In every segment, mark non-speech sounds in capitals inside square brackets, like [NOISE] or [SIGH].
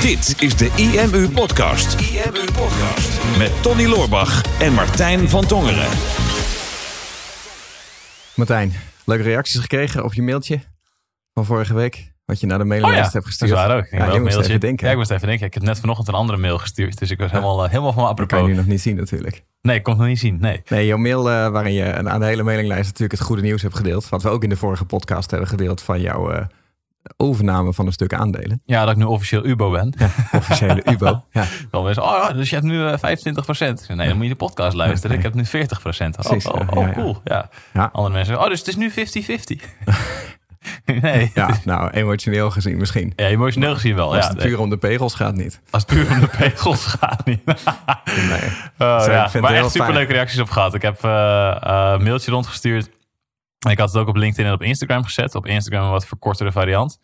Dit is de IMU Podcast. IMU Podcast. Met Tony Loorbach en Martijn van Tongeren. Martijn, leuke reacties gekregen op je mailtje van vorige week. Wat je naar de mailinglijst Oh ja, hebt gestuurd. Dat is waar ook. Ik Ja, wel moest even denken. Ja, ik moest even denken. Ik heb net vanochtend een andere mail gestuurd. Dus ik was helemaal, eh, helemaal van me Dat kan je apropos. nu nog niet zien natuurlijk. Nee, ik kon het nog niet zien. Nee. Nee, jouw mail eh, waarin je aan de hele mailinglijst natuurlijk het goede nieuws hebt gedeeld. Wat we ook in de vorige podcast hebben gedeeld van jouw eh, overname van een stuk aandelen. Ja, dat ik nu officieel UBO ben. Officiële [LAUGHS] UBO. Ja, Dan mensen, oh, ja, dus je hebt nu eh, 25%. Nee, dan moet je de podcast luisteren. Ik heb nu 40%. Oh, oh, ja, oh, ja, ja. cool. Ja. Ja. Andere mensen zeggen, oh, dus het is nu 50-50. [LAUGHS] nee. ja nou emotioneel gezien misschien. Ja, emotioneel gezien wel. Als Ja, het nee. puur om de pegels gaat niet. Als het puur om de pegels [LAUGHS] gaat niet. Nee. Oh, ja. Maar echt superleuke reacties op gehad. Ik heb eh, eh, een mailtje rondgestuurd. Ik had het ook op LinkedIn en op Instagram gezet. Op Instagram een wat verkortere variant.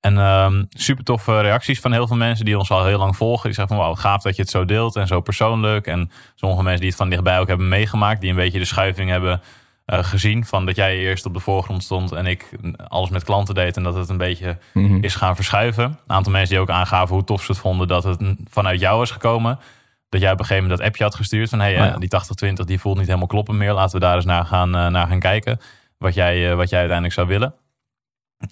En ehm, super toffe reacties van heel veel mensen die ons al heel lang volgen. Die zeggen van wauw, gaaf dat je het zo deelt en zo persoonlijk. En sommige mensen die het van dichtbij ook hebben meegemaakt. Die een beetje de schuiving hebben eh, gezien. Van dat jij eerst op de voorgrond stond en ik alles met klanten deed. En dat het een beetje Mhm. is gaan verschuiven. Een aantal mensen die ook aangaven hoe tof ze het vonden dat het vanuit jou is gekomen. Dat jij op een gegeven moment dat appje had gestuurd van hey, Oh ja. eh, die 80-20 die voelt niet helemaal kloppen meer. Laten we daar eens naar gaan, eh, naar gaan kijken. Wat jij, eh, wat jij uiteindelijk zou willen.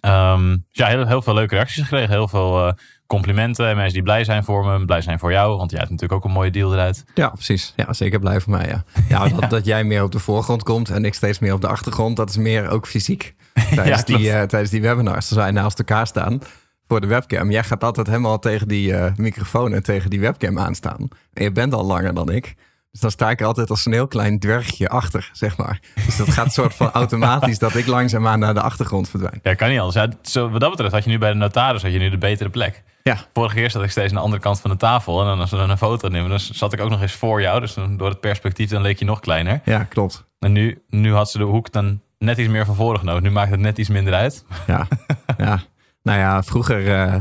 Ehm, dus ja, heel, heel veel leuke reacties gekregen. Heel veel eh, complimenten. En mensen die blij zijn voor me. Blij zijn voor jou. Want jij hebt natuurlijk ook een mooie deal eruit. Ja, precies. Ja, zeker blij voor mij, ja. Ja, [LAUGHS] dat, dat jij meer op de voorgrond komt en ik steeds meer op de achtergrond. Dat is meer ook fysiek. [LAUGHS] Tijdens, die, eh, tijdens die webinars. Als wij naast elkaar staan voor de webcam. Jij gaat altijd helemaal tegen die microfoon en tegen die webcam aanstaan. En je bent al langer dan ik. Dus dan sta ik er altijd als een heel klein dwergje achter, zeg maar. Dus dat gaat soort van [LAUGHS] automatisch dat ik langzaamaan naar de achtergrond verdwijn. Ja, kan niet anders. Ja, zo, wat dat betreft had je nu bij de notaris had je nu de betere plek. Ja, Vorige keer zat ik steeds aan de andere kant van de tafel. En dan als we dan een foto nemen, dan zat ik ook nog eens voor jou. Dus dan, door het perspectief dan leek je nog kleiner. ja klopt. En nu, nu had ze de hoek dan net iets meer van voren genomen. Nu maakt het net iets minder uit. Ja, [LAUGHS] ja. nou ja, vroeger eh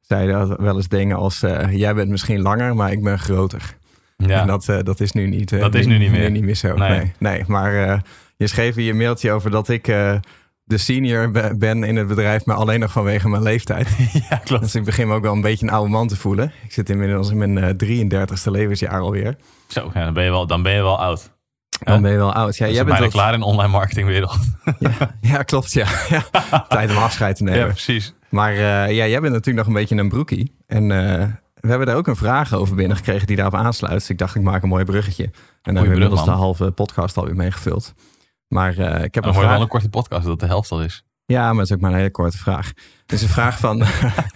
zeiden we wel eens dingen als... eh, jij bent misschien langer, maar ik ben groter. Ja, En dat, eh, dat is nu niet, eh, Dat is nu niet meer. niet meer zo. Nee, Nee. nee. maar eh, je schreef in je mailtje over dat ik de senior be- ben in het bedrijf, maar alleen nog vanwege mijn leeftijd. [LAUGHS] ja klopt. Dus ik begin me ook wel een beetje een oude man te voelen. Ik zit inmiddels in mijn eh 33ste levensjaar alweer. Zo, ja, dan, ben je wel, dan ben je wel oud. Dan ben je wel oud. Ja, Ja, jij bent bijna wat- klaar in de online marketingwereld. [LAUGHS] Ja, ja, klopt. Ja. [LAUGHS] ja. Tijd om afscheid te ja, nemen. precies. Maar ja, jij bent natuurlijk nog een beetje een broekie. En we hebben daar ook een vraag over binnengekregen die daarop aansluit. Dus ik dacht, ik maak een mooi bruggetje. En dan hebben we inmiddels de halve podcast alweer meegevuld. Maar eh, ik heb Dan een vraag. wel een korte podcast, dat de helft al is. Ja, maar het is ook maar een hele korte vraag. Het is een vraag van,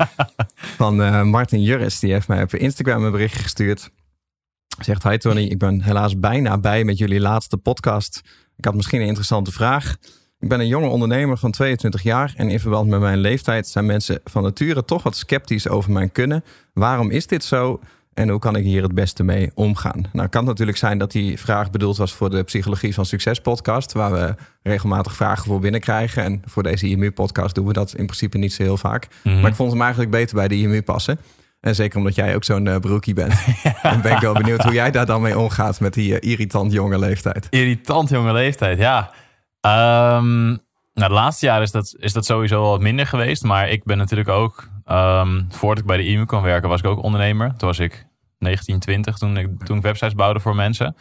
[LAUGHS] van eh, Martin Jurris. Die heeft mij op Instagram een berichtje gestuurd. Zegt, hi Tony, ik ben helaas bijna bij met jullie laatste podcast. Ik had misschien een interessante vraag. Ik ben een jonge ondernemer van 22 jaar en in verband met mijn leeftijd zijn mensen van nature toch wat sceptisch over mijn kunnen. Waarom is dit zo en hoe kan ik hier het beste mee omgaan? Nou, het kan natuurlijk zijn dat die vraag bedoeld was voor de Psychologie van Succes podcast, waar we regelmatig vragen voor binnenkrijgen. En voor deze IMU-podcast doen we dat in principe niet zo heel vaak. Mhm. Maar ik vond hem eigenlijk beter bij de IMU passen. En zeker omdat jij ook zo'n eh, broekie bent. [LAUGHS] Dan ben ik wel benieuwd hoe jij daar dan mee omgaat met die eh, irritant jonge leeftijd. Irritant jonge leeftijd, ja. Ehm, nou, de laatste jaren is dat, is dat sowieso wat minder geweest. Maar ik ben natuurlijk ook, ehm, voordat ik bij de IMU kwam werken, was ik ook ondernemer. Toen was ik 19, 20, toen ik, toen ik websites bouwde voor mensen.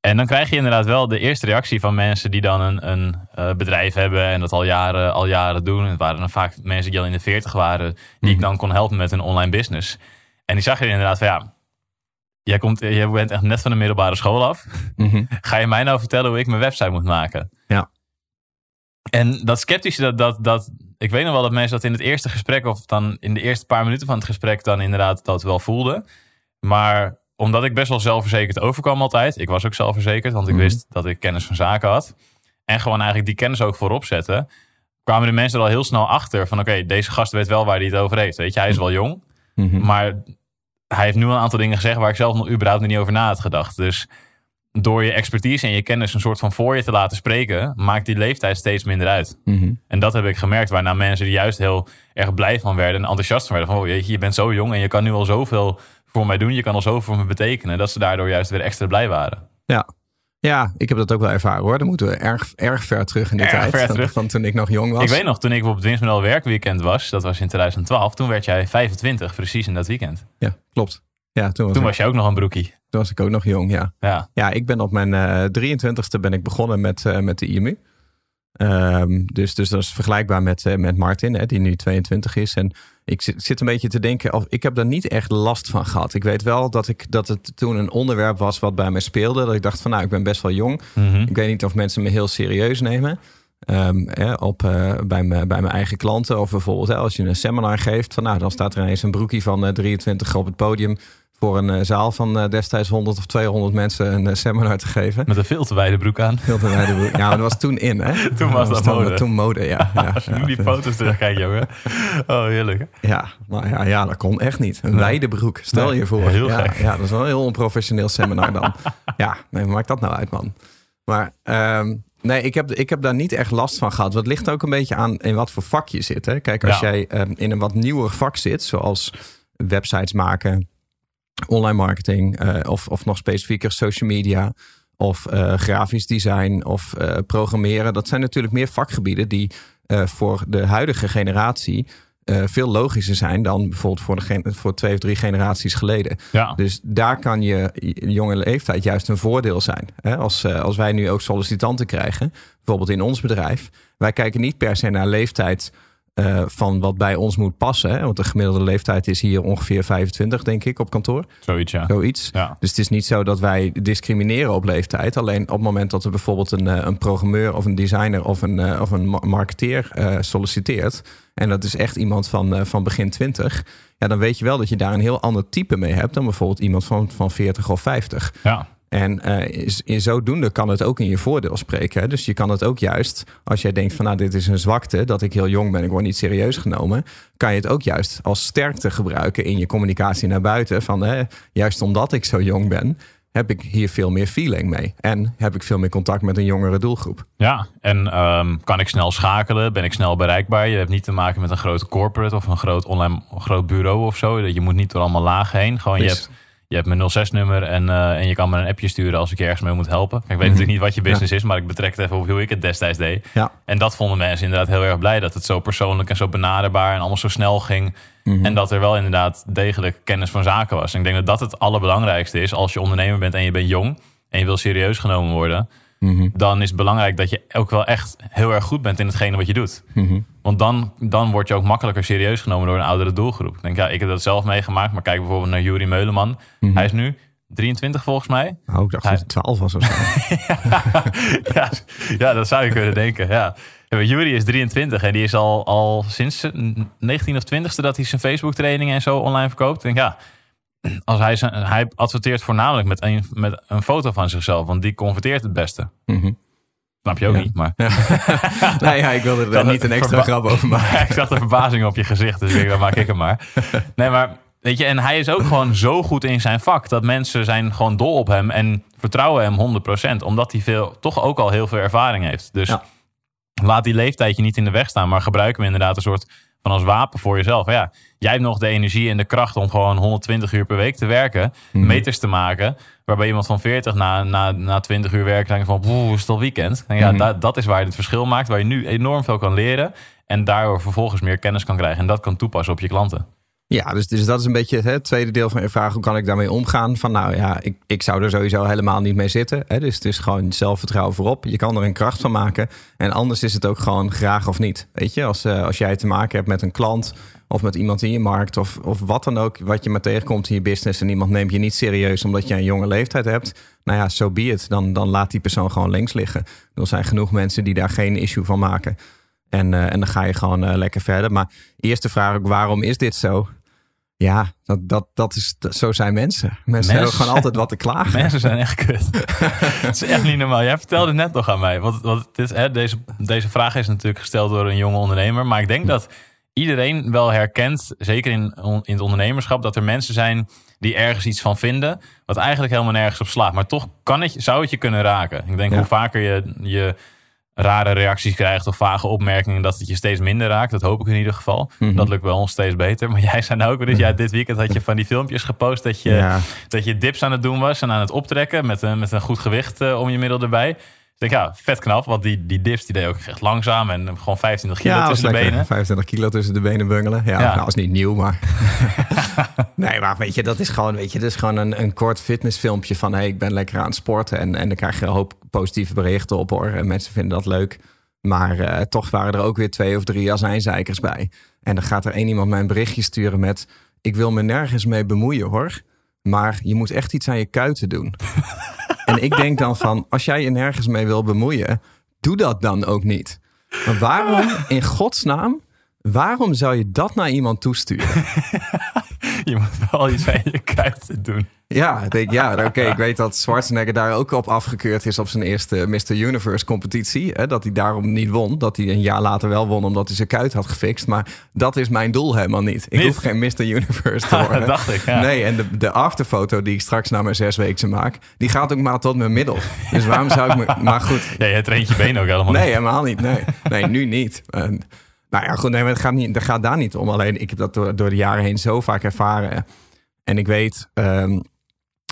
En dan krijg je inderdaad wel de eerste reactie van mensen die dan een, een eh, bedrijf hebben en dat al jaren, al jaren doen. Het waren dan vaak mensen die al in de 40 waren, die ik dan kon helpen met een online business. En die zag je inderdaad van ja, jij, komt, jij bent echt net van de middelbare school af. Ga je mij nou vertellen hoe ik mijn website moet maken? Ja. En dat sceptische, dat, dat, dat, ik weet nog wel dat mensen dat in het eerste gesprek, of dan in de eerste paar minuten van het gesprek, dan inderdaad dat wel voelden. Maar omdat ik best wel zelfverzekerd overkwam altijd, ik was ook zelfverzekerd, want ik Mhm. wist dat ik kennis van zaken had. En gewoon eigenlijk die kennis ook voorop zetten, kwamen de mensen er al heel snel achter van oké, deze gast weet wel waar hij het over heeft. Weet je, hij is wel jong, Mhm. maar hij heeft nu al een aantal dingen gezegd waar ik zelf nog überhaupt nog niet over na had gedacht. Dus door je expertise en je kennis een soort van voor je te laten spreken, maakt die leeftijd steeds minder uit. Mhm. En dat heb ik gemerkt, waarna mensen er juist heel erg blij van werden en enthousiast van werden. Van, oh jeetje, je bent zo jong en je kan nu al zoveel voor mij doen. Je kan al zoveel voor me betekenen. Dat ze daardoor juist weer extra blij waren. Ja. Ja, ik heb dat ook wel ervaren hoor. Dan moeten we erg, erg ver terug in de Erg tijd. ver van- terug. Van toen ik nog jong was. Ik weet nog, toen ik op het Winstmodel werkweekend was, dat was in 2012, toen werd jij 25, precies in dat weekend. Ja, klopt. Ja, toen was, Toen was je ook nog een broekie. toen was ik ook nog jong, ja. Ja, Ja, ik ben op mijn eh 23ste ben ik begonnen met, eh, met de IMU. Ehm, dus, dus dat is vergelijkbaar met, eh, met Martin, hè, die nu 22 is. En ik zit, zit een beetje te denken, of, ik heb daar niet echt last van gehad. Ik weet wel dat, ik, dat het toen een onderwerp was wat bij mij speelde. Dat ik dacht van, nou, ik ben best wel jong. Mhm. Ik weet niet of mensen me heel serieus nemen. Ehm, hè, op, eh, bij, me, bij mijn eigen klanten. Of bijvoorbeeld hè, als je een seminar geeft. Van, nou, dan staat er ineens een broekie van eh, 23 op het podium. Voor een eh, zaal van eh, destijds 100 of 200 mensen een eh, seminar te geven. met een veel te wijde broek aan. Heel te wijde broek. Ja, maar dat was toen in, hè? [LAUGHS] Toen was dat mode. Toen mode, ja. [LAUGHS] ja, Als je nu ja, die foto's terugkijkt, jongen. Oh, heerlijk. ja, maar ja, ja, dat kon echt niet. Een wijde broek, stel Nee, je voor. heel ja, gek. ja, dat is wel een heel onprofessioneel seminar dan. ja, nee, maakt dat nou uit, man. Maar ehm, nee, ik heb, ik heb daar niet echt last van gehad. Wat ligt ook een beetje aan in wat voor vak je zit. Hè? Kijk, als jij ehm, in een wat nieuwer vak zit, zoals websites maken, online marketing, eh, of, of nog specifieker social media, of eh, grafisch design of eh, programmeren. Dat zijn natuurlijk meer vakgebieden die voor de huidige generatie veel logischer zijn dan bijvoorbeeld voor, de gen- voor twee of drie generaties geleden. Ja, Dus daar kan je jonge leeftijd juist een voordeel zijn. Hè? Als, als wij nu ook sollicitanten krijgen, bijvoorbeeld in ons bedrijf. Wij kijken niet per se naar leeftijd eh, van wat bij ons moet passen. Hè? Want de gemiddelde leeftijd is hier ongeveer 25, denk ik, op kantoor. zoiets, ja. Zoiets. Ja, Dus het is niet zo dat wij discrimineren op leeftijd. Alleen op het moment dat er bijvoorbeeld een, eh, een programmeur of een designer of een, eh, of een ma- marketeer solliciteert. En dat is echt iemand van, van begin 20. Ja, dan weet je wel dat je daar een heel ander type mee hebt dan bijvoorbeeld iemand van, van 40 of 50. ja. En eh, is- in zodoende kan het ook in je voordeel spreken. Hè? Dus je kan het ook juist, als jij denkt van nou dit is een zwakte, dat ik heel jong ben, ik word niet serieus genomen, kan je het ook juist als sterkte gebruiken in je communicatie naar buiten. Van hè, juist omdat ik zo jong ben, heb ik hier veel meer feeling mee. En heb ik veel meer contact met een jongere doelgroep. Ja, en ehm, kan ik snel schakelen? Ben ik snel bereikbaar? Je hebt niet te maken met een grote corporate of een groot online groot bureau of zo. Je moet niet door allemaal lagen heen. Gewoon je hebt, je hebt mijn 06-nummer en, eh, en je kan me een appje sturen als ik je ergens mee moet helpen. Kijk, ik weet natuurlijk niet wat je business is, maar ik betrek het even op hoe ik het destijds deed. Ja. En dat vonden mensen inderdaad heel erg blij. Dat het zo persoonlijk en zo benaderbaar en allemaal zo snel ging. En dat er wel inderdaad degelijk kennis van zaken was. En ik denk dat dat het allerbelangrijkste is. Als je ondernemer bent en je bent jong en je wil serieus genomen worden. Dan is het belangrijk dat je ook wel echt heel erg goed bent in hetgene wat je doet. Want dan, dan word je ook makkelijker serieus genomen door een oudere doelgroep. Ik denk, ja, ik heb dat zelf meegemaakt. Maar kijk bijvoorbeeld naar Juri Meuleman. Hij is nu 23 volgens mij. Nou, ik dacht dat het 12 was of zo. [LAUGHS] ja, ja, dat zou je kunnen denken. Ja. Jury is 23 en die is al, al sinds zijn 19 of 20ste dat hij zijn Facebook trainingen en zo online verkoopt. Ik denk ja, [CLEARS THROAT] als hij, zijn, hij adverteert voornamelijk met een, met een foto van zichzelf, want die converteert het beste. Mhm. Snap je ook Ja. niet, maar [LAUGHS] nou ja, ik wilde er Dan niet een extra grap over [LAUGHS] maken. ik zag de verbazing op je gezicht, dus ik denk, dan maak ik hem maar. [LAUGHS] Nee, maar weet je, en hij is ook gewoon zo goed in zijn vak dat mensen zijn gewoon dol op hem en vertrouwen hem 100%, omdat hij veel, toch ook al heel veel ervaring heeft. Dus laat die leeftijd je niet in de weg staan, maar gebruik hem inderdaad een soort van als wapen voor jezelf. Ja, jij hebt nog de energie en de kracht om gewoon 120 uur per week te werken, Mhm. meters te maken, waarbij iemand van 40 na, na, na 20 uur werken denkt van, poeh, is het al weekend? En ja, Mhm. dat, dat is waar je het verschil maakt, waar je nu enorm veel kan leren en daardoor vervolgens meer kennis kan krijgen en dat kan toepassen op je klanten. Ja, dus, dus dat is een beetje het tweede deel van je vraag. Hoe kan ik daarmee omgaan? Van nou ja, ik, ik zou er sowieso helemaal niet mee zitten. Hè? Dus het is gewoon zelfvertrouwen voorop. Je kan er een kracht van maken. En anders is het ook gewoon graag of niet. Weet je, als, eh, als jij te maken hebt met een klant of met iemand in je markt of, of wat dan ook, wat je maar tegenkomt in je business en iemand neemt je niet serieus omdat je een jonge leeftijd hebt. Nou ja, zo so be. Dan, dan laat die persoon gewoon links liggen. Er zijn genoeg mensen die daar geen issue van maken. En, eh, en dan ga je gewoon eh, lekker verder. Maar eerste vraag ook, waarom is dit zo? Ja, dat, dat, dat is, dat- zo zijn mensen. Mensen hebben gewoon altijd wat te [LAUGHS] klagen. Mensen zijn echt kut. [LAUGHS] Het is echt niet normaal. Jij vertelde net nog aan mij. Want, want het is, hè, deze, deze vraag is natuurlijk gesteld door een jonge ondernemer. Maar ik denk dat iedereen wel herkent, zeker in, in het ondernemerschap, dat er mensen zijn die ergens iets van vinden. Wat eigenlijk helemaal nergens op slaat. Maar toch kan het, zou het je kunnen raken. Ik denk Ja. hoe vaker je, je rare reacties krijgt of vage opmerkingen, dat het je steeds minder raakt. Dat hoop ik in ieder geval. Mhm. Dat lukt bij ons steeds beter. Maar jij zei nou ook weer eens, ja, dit weekend had je van die filmpjes gepost dat je, Ja. dat je dips aan het doen was en aan het optrekken met een, met een goed gewicht eh, om je middel erbij. Ik denk, ja, vet knap, want die, die dips die deed ook echt langzaam en gewoon 25 kilo Ja, tussen de benen. 25 kilo tussen de benen bungelen. Ja, Ja. nou is niet nieuw, maar... [LAUGHS] nee, maar weet je, dat is gewoon, weet je, dat is gewoon een, een kort fitnessfilmpje van... hey, ik ben lekker aan het sporten. En, en dan krijg je een hoop positieve berichten op, hoor. En mensen vinden dat leuk. Maar eh, toch waren er ook weer twee of drie azijnzeikers bij. En dan gaat er één iemand mij een berichtje sturen met... ik wil me nergens mee bemoeien, hoor. Maar je moet echt iets aan je kuiten doen. [LAUGHS] en ik denk dan van, als jij je nergens mee wil bemoeien... doe dat dan ook niet. Maar waarom, in godsnaam, waarom zou je dat naar iemand toesturen? [LAUGHS] Je moet wel iets aan je kuiten doen. Ja, ik denk, ja, oké, ik weet dat Schwarzenegger daar ook op afgekeurd is op zijn eerste Mr. Universe competitie. Hè, dat hij daarom niet won. Dat hij een jaar later wel won omdat hij zijn kuit had gefixt. Maar dat is mijn doel helemaal niet. Ik Niet? hoef geen Mr. Universe te [LAUGHS] worden. dat dacht ik, ja. Nee, en de, de afterfoto die ik straks na mijn zes weken maak, die gaat ook maar tot mijn middel. Dus waarom zou ik me... [LAUGHS] Maar goed, Ja, je traint je been ook helemaal Nee, niet. helemaal niet. Nee, nee nu niet. [LAUGHS] nou ja, goed, nee, maar het gaat, niet, het gaat daar niet om. Alleen ik heb dat door, door de jaren heen zo vaak ervaren. En ik weet, ehm,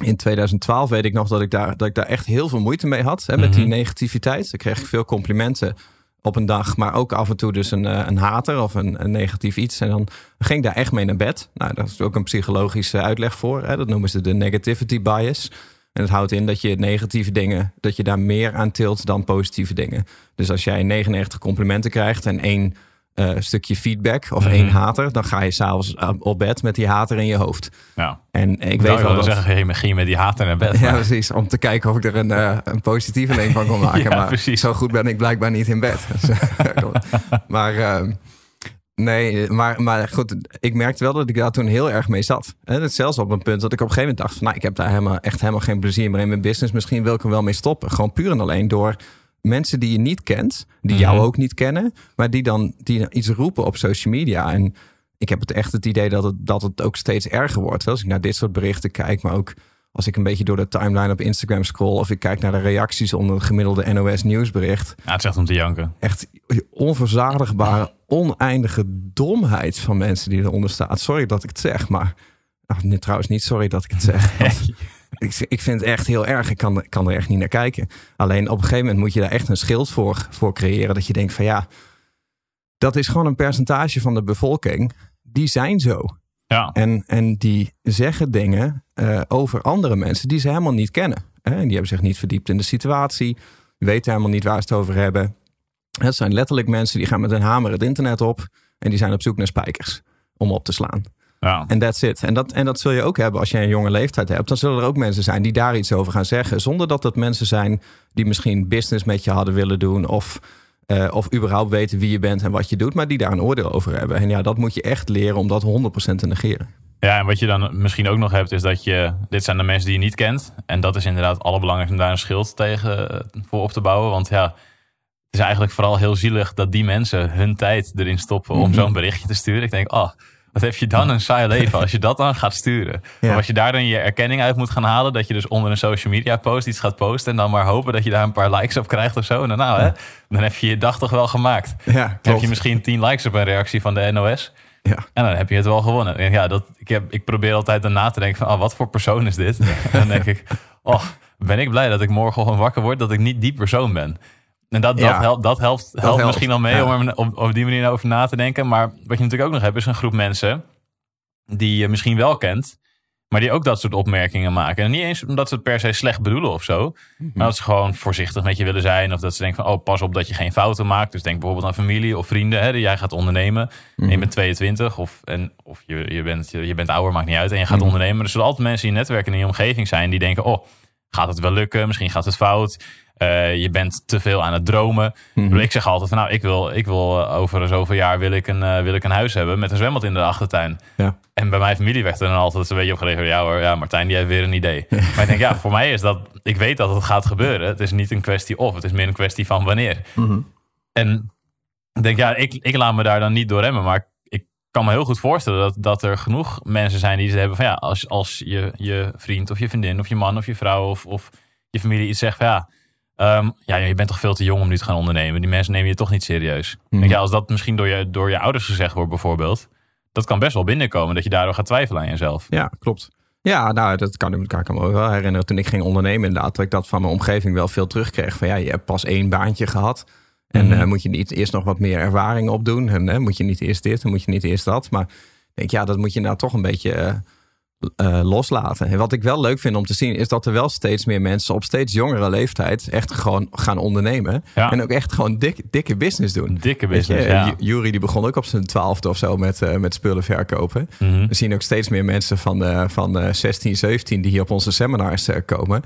in 2012 weet ik nog dat ik daar, dat ik daar echt heel veel moeite mee had. Hè, met die Mhm. negativiteit. Ik kreeg veel complimenten op een dag, maar ook af en toe dus een, eh, een hater of een, een negatief iets. En dan ging ik daar echt mee naar bed. Nou, daar is ook een psychologische uitleg voor. Hè. Dat noemen ze de negativity bias. En het houdt in dat je negatieve dingen, dat je daar meer aan tilt dan positieve dingen. Dus als jij 99 complimenten krijgt en één eh, stukje feedback of Mhm. één hater, dan ga je s'avonds uh, op bed met die hater in je hoofd. Ja. En ik Ik weet wel dat... zeggen, hey, ging je met die hater naar bed. [LAUGHS] Ja, precies. Om te kijken of ik er een, eh, een positieve link van kon [LAUGHS] maken. Ja, maar precies. zo goed ben ik blijkbaar niet in bed. [LAUGHS] Dus, maar ehm, nee, maar, maar goed. Ik merkte wel dat ik daar toen heel erg mee zat. En het zelfs op een punt dat ik op een gegeven moment dacht... Van, nou, ik heb daar helemaal, echt helemaal geen plezier meer in mijn business. Misschien wil ik er wel mee stoppen. Gewoon puur en alleen door mensen die je niet kent. Die jou Mhm. ook niet kennen. Maar die dan die iets roepen op social media. En ik heb het echt het idee dat het, dat het ook steeds erger wordt. Als ik naar dit soort berichten kijk, maar ook als ik een beetje door de timeline op Instagram scroll of ik kijk naar de reacties onder het gemiddelde NOS nieuwsbericht. Ja, het is echt om te janken. Echt onverzadigbare, oneindige domheid van mensen die eronder staat. Sorry dat ik het zeg, maar nou, trouwens niet sorry dat ik het zeg. [LAUGHS] Ik, ik vind het echt heel erg. Ik kan, kan er echt niet naar kijken. Alleen op een gegeven moment moet je daar echt een schild voor, voor creëren. Dat je denkt van ja, dat is gewoon een percentage van de bevolking. Die zijn zo. Ja, En, en die zeggen dingen eh, over andere mensen die ze helemaal niet kennen. Hè? En die hebben zich niet verdiept in de situatie, weten helemaal niet waar ze het over hebben. Het zijn letterlijk mensen die gaan met een hamer het internet op en die zijn op zoek naar spijkers om op te slaan. Ja. En that's it. En dat, en dat zul je ook hebben als je een jonge leeftijd hebt. Dan zullen er ook mensen zijn die daar iets over gaan zeggen. Zonder dat het mensen zijn die misschien business met je hadden willen doen. Of, eh, of überhaupt weten wie je bent en wat je doet. Maar die daar een oordeel over hebben. En ja, dat moet je echt leren om dat 100% te negeren. Ja, en wat je dan misschien ook nog hebt, is dat je. Dit zijn de mensen die je niet kent. En dat is inderdaad het allerbelangrijkste om daar een schild tegen eh, voor op te bouwen. Want ja, het is eigenlijk vooral heel zielig dat die mensen hun tijd erin stoppen om Mhm. zo'n berichtje te sturen. Ik denk, oh, wat heb je dan een saai leven als je dat dan gaat sturen. Ja. Als je daar dan je erkenning uit moet gaan halen, dat je dus onder een social media post iets gaat posten en dan maar hopen dat je daar een paar likes op krijgt of zo. En dan, nou, hè, dan heb je je dag toch wel gemaakt. Ja, heb je misschien 10 likes op een reactie van de NOS. Ja. En dan heb je het wel gewonnen. En ja, dat, ik, heb, ik probeer altijd dan na te denken van, oh, wat voor persoon is dit? [LAUGHS] En dan denk ik, oh, ben ik blij dat ik morgen gewoon wakker word, dat ik niet die persoon ben. En dat, dat helpt, dat helpt, helpt, helpt, misschien al mee ja. om er op, op die manier over na te denken. Maar wat je natuurlijk ook nog hebt, is een groep mensen die je misschien wel kent, maar die ook dat soort opmerkingen maken. En niet eens omdat ze het per se slecht bedoelen of zo, Mhm. maar dat ze gewoon voorzichtig met je willen zijn. Of dat ze denken van, oh, pas op dat je geen fouten maakt. Dus denk bijvoorbeeld aan familie of vrienden, hè, die jij gaat ondernemen. Mhm. En je bent 22 of, en, of je, je, bent, je, je bent ouder, maakt niet uit. En je gaat Mhm. ondernemen. Er zullen altijd mensen in je netwerk en in je omgeving zijn die denken, oh, gaat het wel lukken? Misschien gaat het fout. Eh, je bent te veel aan het dromen. Ik Mhm. Ik zeg altijd van, nou, ik wil, ik wil eh, over zoveel jaar wil ik, een, eh, wil ik een huis hebben met een zwembad in de achtertuin. Ja. En bij mijn familie werd er dan altijd een beetje op gereageerd. Ja hoor, ja, Martijn die heeft weer een idee. Maar ik denk, ja, voor mij is dat... Ik weet dat het gaat gebeuren. Het is niet een kwestie of. Het is meer een kwestie van wanneer. Mhm. En ik denk, ja, ik, ik laat me daar dan niet door remmen. Maar ik kan me heel goed voorstellen dat, dat er genoeg mensen zijn die ze hebben van... Ja, als, als je, je vriend of je vriendin of je man of je vrouw of, of je familie iets zegt van... Ja, ehm, ja, je bent toch veel te jong om nu te gaan ondernemen. Die mensen nemen je toch niet serieus. Mhm. Denk, ja, als dat misschien door je, door je ouders gezegd wordt bijvoorbeeld, dat kan best wel binnenkomen. Dat je daardoor gaat twijfelen aan jezelf. Ja, klopt. Ja, nou, dat kan ik, kan me wel herinneren. Toen ik ging ondernemen, inderdaad, dat ik dat van mijn omgeving wel veel terugkreeg. Van ja, je hebt pas één baantje gehad. En Mhm. eh, moet je niet eerst nog wat meer ervaring opdoen? En eh, moet je niet eerst dit en moet je niet eerst dat? Maar ik denk, ja, dat moet je nou toch een beetje eh, eh, loslaten. En wat ik wel leuk vind om te zien, is dat er wel steeds meer mensen op steeds jongere leeftijd echt gewoon gaan ondernemen. Ja. En ook echt gewoon dik, dikke business doen. Dikke je, business, ja. Ju- Jury die begon ook op zijn twaalfde of zo met, eh, met spullen verkopen. Mhm. We zien ook steeds meer mensen van, de, van eh, 16, 17 die hier op onze seminars eh, komen.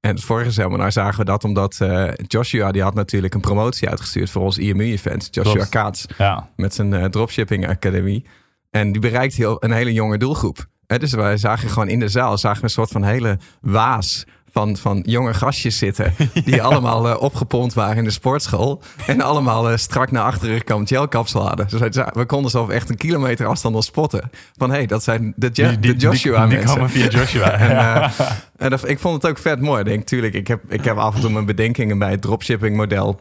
En het vorige seminar zagen we dat omdat eh, Joshua, die had natuurlijk een promotie uitgestuurd voor ons IMU-event. Joshua Klopt. Kaats ja. met zijn eh, dropshipping academie. En die bereikt heel, een hele jonge doelgroep. Hè, dus wij zagen gewoon in de zaal zagen we een soort van hele waas van, van jonge gastjes zitten. [LAUGHS] Die allemaal eh, opgepompt waren in de sportschool. En allemaal eh, strak naar achteren kwam gelkapsel hadden. Dus wij we konden ze op echt een kilometer afstand al spotten. Van hé, hey, dat zijn de, Die, die, de Joshua die, die mensen. via Joshua. [LAUGHS] En, ja. eh, en dat, ik vond het ook vet mooi. Ik denk, tuurlijk, ik heb, ik heb af en toe mijn bedenkingen bij het dropshipping model.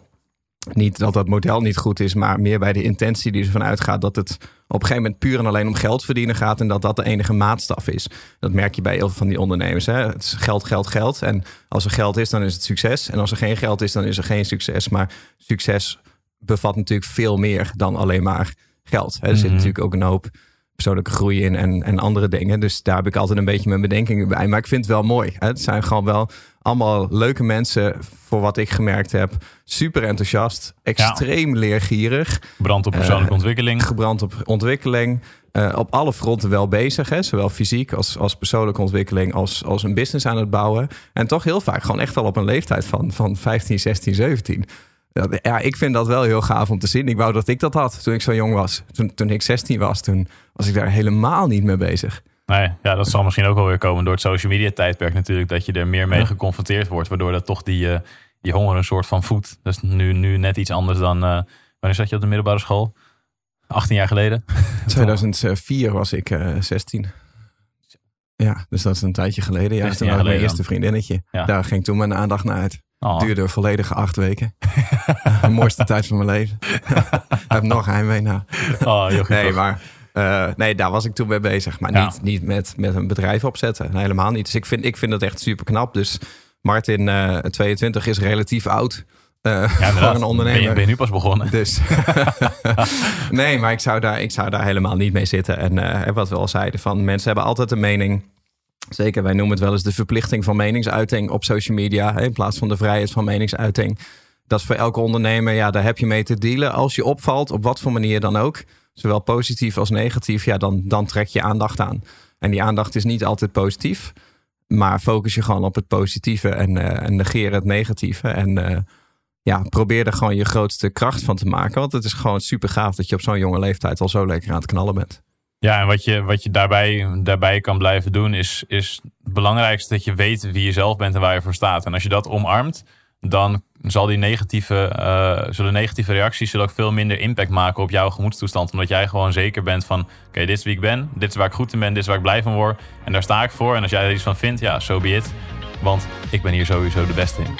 Niet dat dat model niet goed is, maar meer bij de intentie die ervan uitgaat dat het op een gegeven moment puur en alleen om geld verdienen gaat en dat dat de enige maatstaf is. Dat merk je bij heel veel van die ondernemers. Hè? Het is geld, geld, geld. En als er geld is, dan is het succes. En als er geen geld is, dan is er geen succes. Maar succes bevat natuurlijk veel meer dan alleen maar geld. Hè? Er zit Mhm. natuurlijk ook een hoop persoonlijke groei in en, en andere dingen. Dus daar heb ik altijd een beetje mijn bedenkingen bij. Maar ik vind het wel mooi. Hè? Het zijn gewoon wel allemaal leuke mensen, voor wat ik gemerkt heb. Super enthousiast, extreem leergierig, Brand op persoonlijke eh, ontwikkeling. gebrand op ontwikkeling. eh, op alle fronten wel bezig, hè? zowel fysiek als, als persoonlijke ontwikkeling, als, als een business aan het bouwen. En toch heel vaak gewoon echt al op een leeftijd van, van 15, 16, 17. Dat- Ja, ik vind dat wel heel gaaf om te zien. Ik wou dat ik dat had toen ik zo jong was. Toen, toen ik 16 was, toen was ik daar helemaal niet mee bezig. Nee, ja, dat zal misschien ook wel weer komen door het social media tijdperk natuurlijk. Dat je er meer mee geconfronteerd wordt. Waardoor dat toch die, eh, die honger een soort van voedt. Dat is nu, nu net iets anders dan... eh, wanneer zat je op de middelbare school? 18 jaar geleden? [LAUGHS] 2004 was ik eh 16. Ja, dus dat is een tijdje geleden. Ja, 16 toen had ik mijn eerste vriendinnetje. Ja. Daar ging toen mijn aandacht naar uit. Oh, Duurde volledige acht weken. [LAUGHS] de mooiste [LAUGHS] tijd van mijn leven. [LAUGHS] Ik heb nog heimwee naar. oh. Nee, toch? maar eh, nee, daar was ik toen mee bezig. Maar Ja. niet, niet met, met een bedrijf opzetten. Nee, helemaal niet. Dus ik vind, ik vind dat echt super knap. Dus Martin, eh 22, is relatief oud. eh Ja, voor een Ben je, ondernemer. ben je nu pas begonnen? Dus nee, maar ik zou, daar, ik zou daar helemaal niet mee zitten. En wat we al zeiden, van mensen hebben altijd een mening. Zeker, wij noemen het wel eens de verplichting van meningsuiting op social media. In plaats van de vrijheid van meningsuiting. Dat is voor elke ondernemer, ja, daar heb je mee te dealen. Als je opvalt, op wat voor manier dan ook. Zowel positief als negatief, ja, dan, dan trek je aandacht aan. En die aandacht is niet altijd positief. Maar focus je gewoon op het positieve en, en negeer het negatieve. En eh, ja, probeer er gewoon je grootste kracht van te maken. Want het is gewoon super gaaf dat je op zo'n jonge leeftijd al zo lekker aan het knallen bent. Ja, en wat je, wat je daarbij, daarbij kan blijven doen, is, is het belangrijkste dat je weet wie je zelf bent en waar je voor staat. En als je dat omarmt, dan zal die negatieve, eh, zullen negatieve reacties zullen ook veel minder impact maken op jouw gemoedstoestand. Omdat jij gewoon zeker bent van, oké, dit is wie ik ben, dit is waar ik goed in ben, dit is waar ik blij van word. En daar sta ik voor. En als jij er iets van vindt, ja, so be it. Want ik ben hier sowieso de beste in.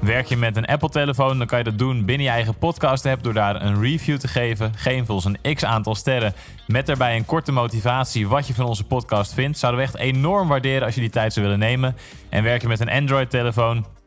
Werk je met een Apple-telefoon, dan kan je dat doen binnen je eigen podcast-app door daar een review te geven. Geef ons een x aantal sterren met daarbij een korte motivatie wat je van onze podcast vindt. Zouden we echt enorm waarderen als je die tijd zou willen nemen. En werk je met een Android-telefoon,